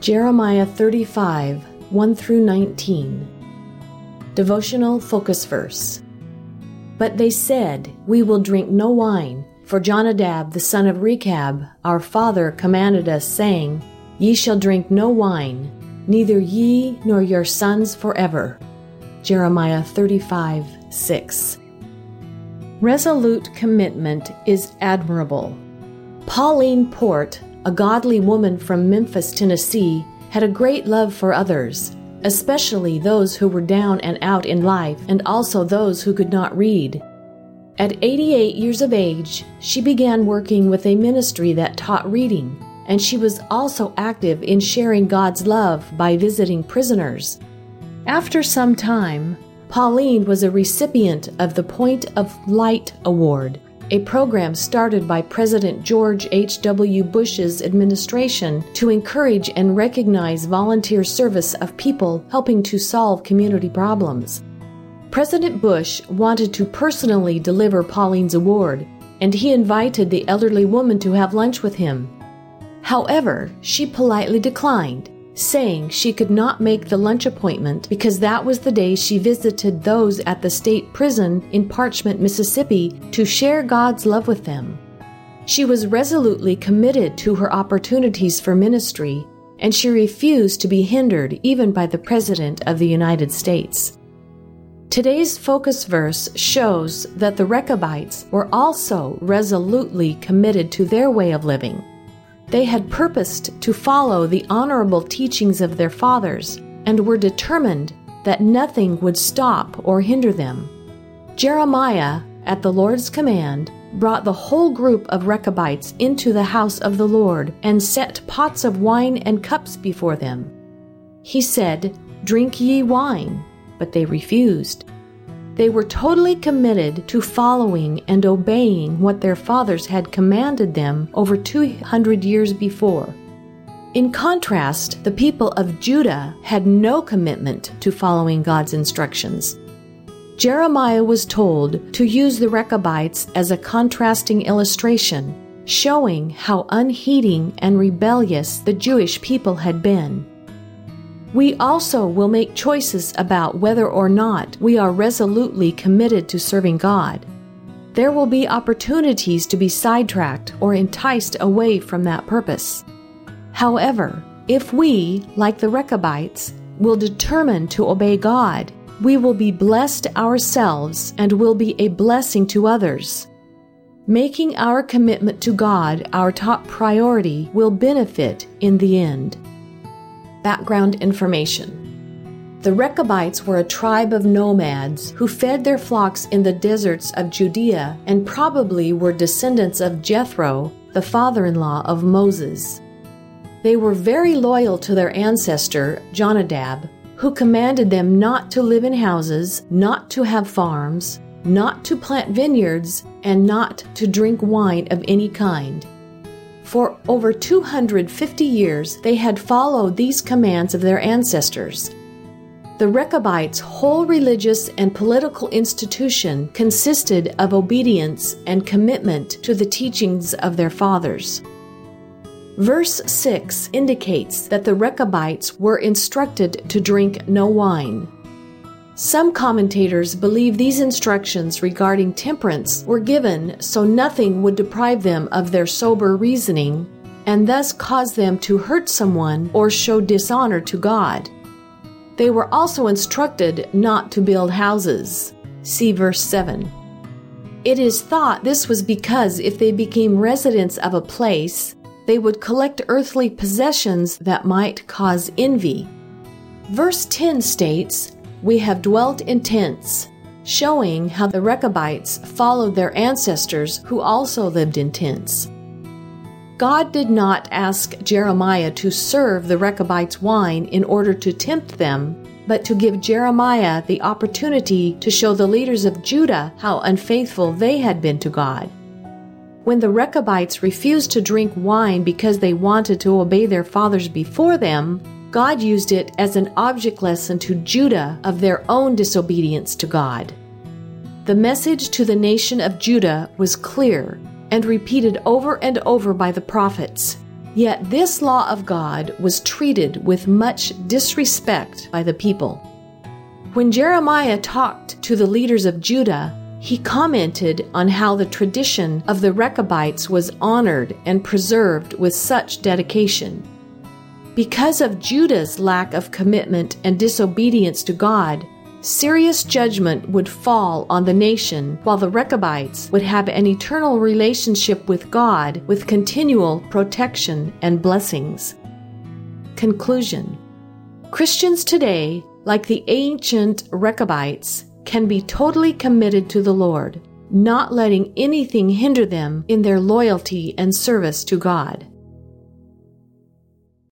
Jeremiah 35 1 through 19. Devotional Focus Verse. But they said, We will drink no wine, for Jonadab the son of Rechab, our father, commanded us, saying, Ye shall drink no wine, neither ye nor your sons forever. Jeremiah 35 6. Resolute commitment is admirable. Pauline Port, a godly woman from Memphis, Tennessee, had a great love for others, especially those who were down and out in life and also those who could not read. At 88 years of age, she began working with a ministry that taught reading, and she was also active in sharing God's love by visiting prisoners. After some time, Pauline was a recipient of the Point of Light Award, a program started by President George H.W. Bush's administration to encourage and recognize volunteer service of people helping to solve community problems. President Bush wanted to personally deliver Pauline's award, and he invited the elderly woman to have lunch with him. However, she politely declined saying she could not make the lunch appointment because that was the day she visited those at the state prison in Parchman, Mississippi, to share God's love with them. She was resolutely committed to her opportunities for ministry, and she refused to be hindered even by the President of the United States. Today's focus verse shows that the Rechabites were also resolutely committed to their way of living. They had purposed to follow the honorable teachings of their fathers and were determined that nothing would stop or hinder them. Jeremiah, at the Lord's command, brought the whole group of Rechabites into the house of the Lord and set pots of wine and cups before them. He said, Drink ye wine, but they refused. They were totally committed to following and obeying what their fathers had commanded them over 200 years before. In contrast, the people of Judah had no commitment to following God's instructions. Jeremiah was told to use the Rechabites as a contrasting illustration, showing how unheeding and rebellious the Jewish people had been. We also will make choices about whether or not we are resolutely committed to serving God. There will be opportunities to be sidetracked or enticed away from that purpose. However, if we, like the Rechabites, will determine to obey God, we will be blessed ourselves and will be a blessing to others. Making our commitment to God our top priority will benefit in the end. Background information The Rechabites were a tribe of nomads who fed their flocks in the deserts of Judea and probably were descendants of Jethro, the father in law of Moses. They were very loyal to their ancestor, Jonadab, who commanded them not to live in houses, not to have farms, not to plant vineyards, and not to drink wine of any kind. For over 250 years, they had followed these commands of their ancestors. The Rechabites' whole religious and political institution consisted of obedience and commitment to the teachings of their fathers. Verse 6 indicates that the Rechabites were instructed to drink no wine. Some commentators believe these instructions regarding temperance were given so nothing would deprive them of their sober reasoning and thus cause them to hurt someone or show dishonor to God. They were also instructed not to build houses. See verse 7. It is thought this was because if they became residents of a place, they would collect earthly possessions that might cause envy. Verse 10 states, we have dwelt in tents, showing how the Rechabites followed their ancestors who also lived in tents. God did not ask Jeremiah to serve the Rechabites wine in order to tempt them, but to give Jeremiah the opportunity to show the leaders of Judah how unfaithful they had been to God. When the Rechabites refused to drink wine because they wanted to obey their fathers before them, God used it as an object lesson to Judah of their own disobedience to God. The message to the nation of Judah was clear and repeated over and over by the prophets Yet this law of God was treated with much disrespect by the people. When Jeremiah talked to the leaders of Judah, he commented on how the tradition of the Rechabites was honored and preserved with such dedication. Because of Judah's lack of commitment and disobedience to God, serious judgment would fall on the nation, while the Rechabites would have an eternal relationship with God with continual protection and blessings. Conclusion Christians today, like the ancient Rechabites, can be totally committed to the Lord, not letting anything hinder them in their loyalty and service to God.